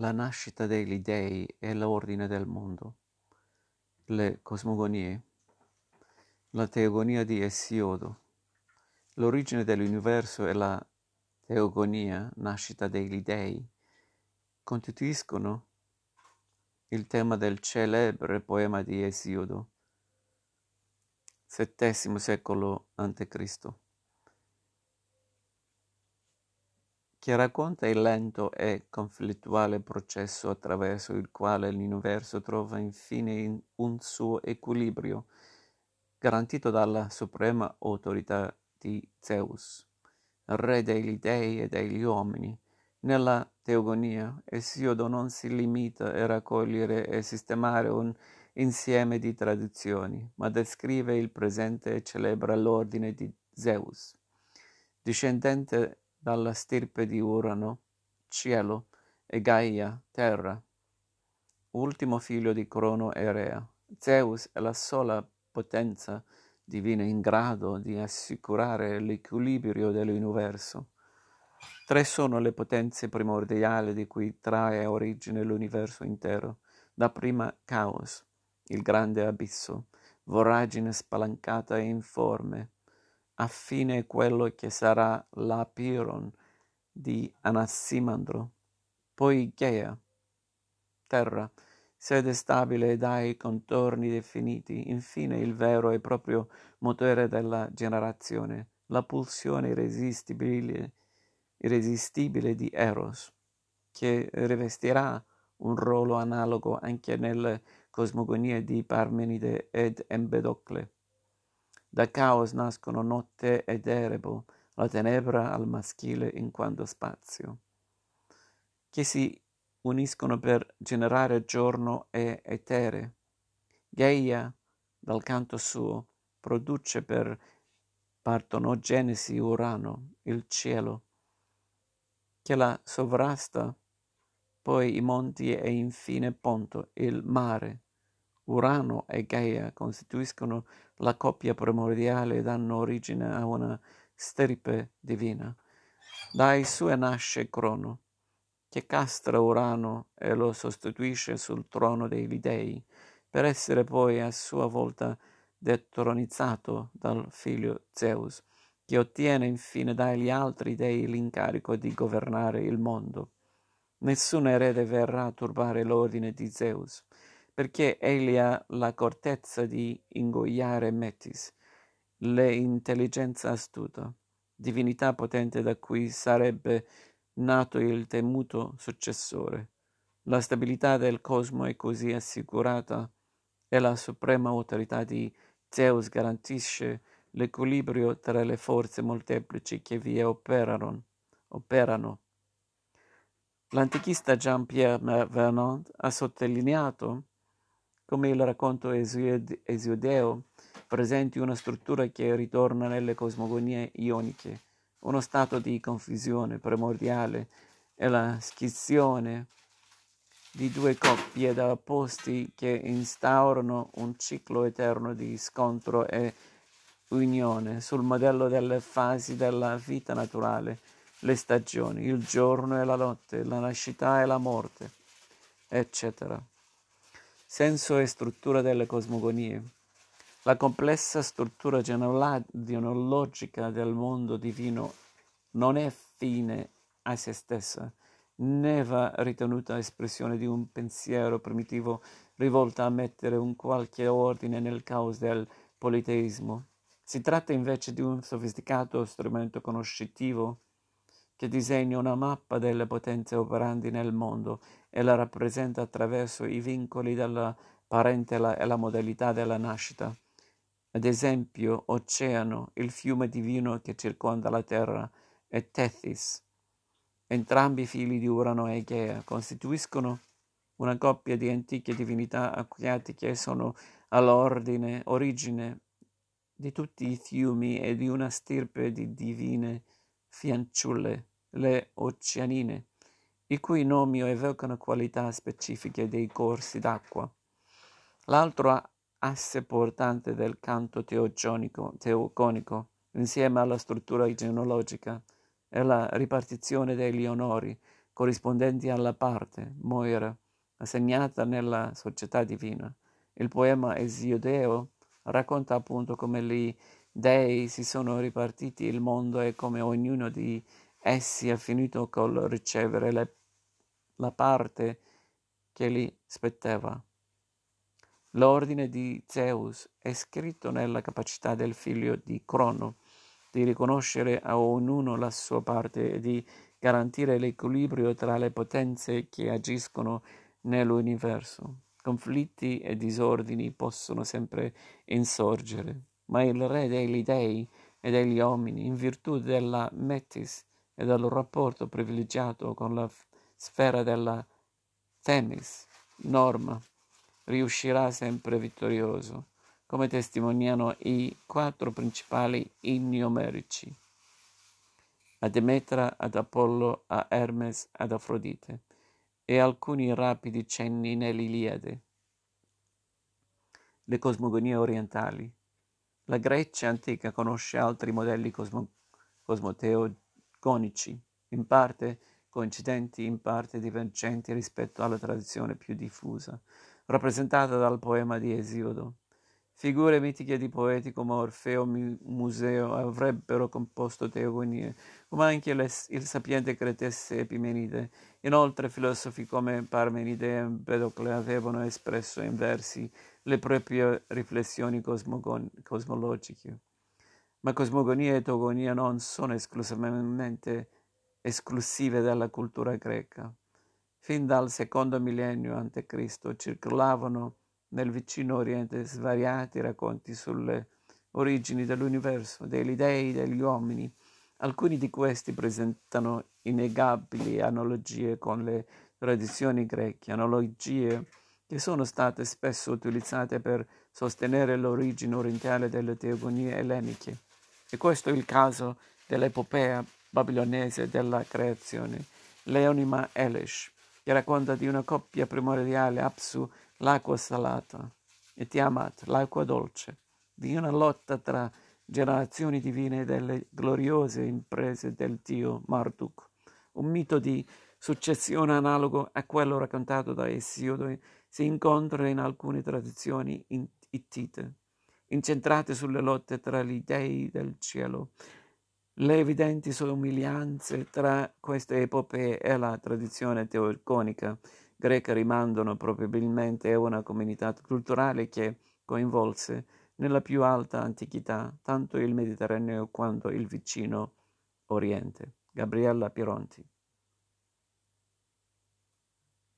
la nascita degli dei e l'ordine del mondo, le cosmogonie, la teogonia di Esiodo, l'origine dell'universo e la teogonia, nascita degli dei, costituiscono il tema del celebre poema di Esiodo, VII secolo a.C., che racconta il lento e conflittuale processo attraverso il quale l'universo trova infine un suo equilibrio, garantito dalla suprema autorità di Zeus, re degli dei e degli uomini. Nella teogonia, Esiodo non si limita a raccogliere e sistemare un insieme di tradizioni, ma descrive il presente e celebra l'ordine di Zeus, discendente dalla stirpe di Urano, cielo, e Gaia, terra, ultimo figlio di Crono e Rea. Zeus è la sola potenza divina in grado di assicurare l'equilibrio dell'universo. Tre sono le potenze primordiali di cui trae origine l'universo intero. Da prima caos, il grande abisso, voragine spalancata e informe, affine quello che sarà l'Apiron di Anassimandro, poi Gea, terra, sede stabile dai contorni definiti, infine il vero e proprio motore della generazione, la pulsione irresistibile, irresistibile di Eros, che rivestirà un ruolo analogo anche nelle cosmogonie di Parmenide ed Empedocle. Da caos nascono notte ed erebo, la tenebra al maschile in quanto spazio, che si uniscono per generare giorno e etere. Gaia, dal canto suo, produce per partonogenesi Urano, il cielo, che la sovrasta, poi i monti e infine Ponto, il mare. Urano e Gaia costituiscono la coppia primordiale danno origine a una stirpe divina. Dai sue nasce Crono, che castra Urano e lo sostituisce sul trono dei dei, per essere poi a sua volta detronizzato dal figlio Zeus, che ottiene infine dagli altri dei l'incarico di governare il mondo. Nessun erede verrà a turbare l'ordine di Zeus, perché egli ha l'accortezza di ingoiare Metis, l'intelligenza astuta, divinità potente da cui sarebbe nato il temuto successore. La stabilità del cosmo è così assicurata e la suprema autorità di Zeus garantisce l'equilibrio tra le forze molteplici che vi operano. operano. L'antichista Jean-Pierre Vernant ha sottolineato come il racconto esiodeo presenti una struttura che ritorna nelle cosmogonie ioniche, uno stato di confusione primordiale e la schizione di due coppie da opposti che instaurano un ciclo eterno di scontro e unione sul modello delle fasi della vita naturale, le stagioni, il giorno e la notte, la nascita e la morte, eccetera senso e struttura delle cosmogonie. La complessa struttura genealogica del mondo divino non è fine a se stessa, né va ritenuta espressione di un pensiero primitivo rivolto a mettere un qualche ordine nel caos del politeismo. Si tratta invece di un sofisticato strumento conoscitivo che disegna una mappa delle potenze operanti nel mondo e la rappresenta attraverso i vincoli della parentela e la modalità della nascita. Ad esempio, Oceano, il fiume divino che circonda la terra, e Tethys, entrambi figli di Urano e Egea, costituiscono una coppia di antiche divinità acquiatiche e sono all'ordine, origine di tutti i fiumi e di una stirpe di divine fianciulle le oceanine, i cui nomi evocano qualità specifiche dei corsi d'acqua. L'altro asse portante del canto teoconico, insieme alla struttura genealogica, è la ripartizione degli onori, corrispondenti alla parte, Moira, assegnata nella società divina. Il poema Esiodeo racconta appunto come gli dei si sono ripartiti il mondo e come ognuno di essi ha finito col ricevere le, la parte che gli spettava. L'ordine di Zeus è scritto nella capacità del figlio di Crono di riconoscere a ognuno la sua parte e di garantire l'equilibrio tra le potenze che agiscono nell'universo. Conflitti e disordini possono sempre insorgere, ma il re degli dei e degli uomini, in virtù della metis e del rapporto privilegiato con la sfera della Themis, norma, riuscirà sempre vittorioso, come testimoniano i quattro principali inni omerici, a Demetra, ad Apollo, a Hermes, ad Afrodite, e alcuni rapidi cenni nell'Iliade. Le cosmogonie orientali. La Grecia antica conosce altri modelli cosmo- cosmoteogonici, in parte coincidenti, in parte divergenti rispetto alla tradizione più diffusa, rappresentata dal poema di Esiodo. Figure mitiche di poeti come Orfeo Museo avrebbero composto teogonie, come anche le, il sapiente cretesse Epimenide. Inoltre filosofi come Parmenide e Empedocle avevano espresso in versi le proprie riflessioni cosmogon- cosmologiche. Ma cosmogonia e teogonia non sono esclusivamente esclusive della cultura greca. Fin dal secondo millennio a.C. circolavano nel vicino Oriente svariati racconti sulle origini dell'universo, degli dei, degli uomini. Alcuni di questi presentano innegabili analogie con le tradizioni greche, analogie che sono state spesso utilizzate per sostenere l'origine orientale delle teogonie elleniche. E questo è il caso dell'epopea babilonese della creazione, l'Eonima Elish, che racconta di una coppia primordiale, Apsu, l'acqua salata, e Tiamat, l'acqua dolce, di una lotta tra generazioni divine delle gloriose imprese del dio Marduk, un mito di successione analogo a quello raccontato da Esiodo si incontra in alcune tradizioni ittite, incentrate sulle lotte tra gli dei del cielo le evidenti somiglianze tra queste epopee e la tradizione teoconica greca rimandano probabilmente a una comunità culturale che coinvolse nella più alta antichità tanto il Mediterraneo quanto il vicino Oriente. Gabriella Pironti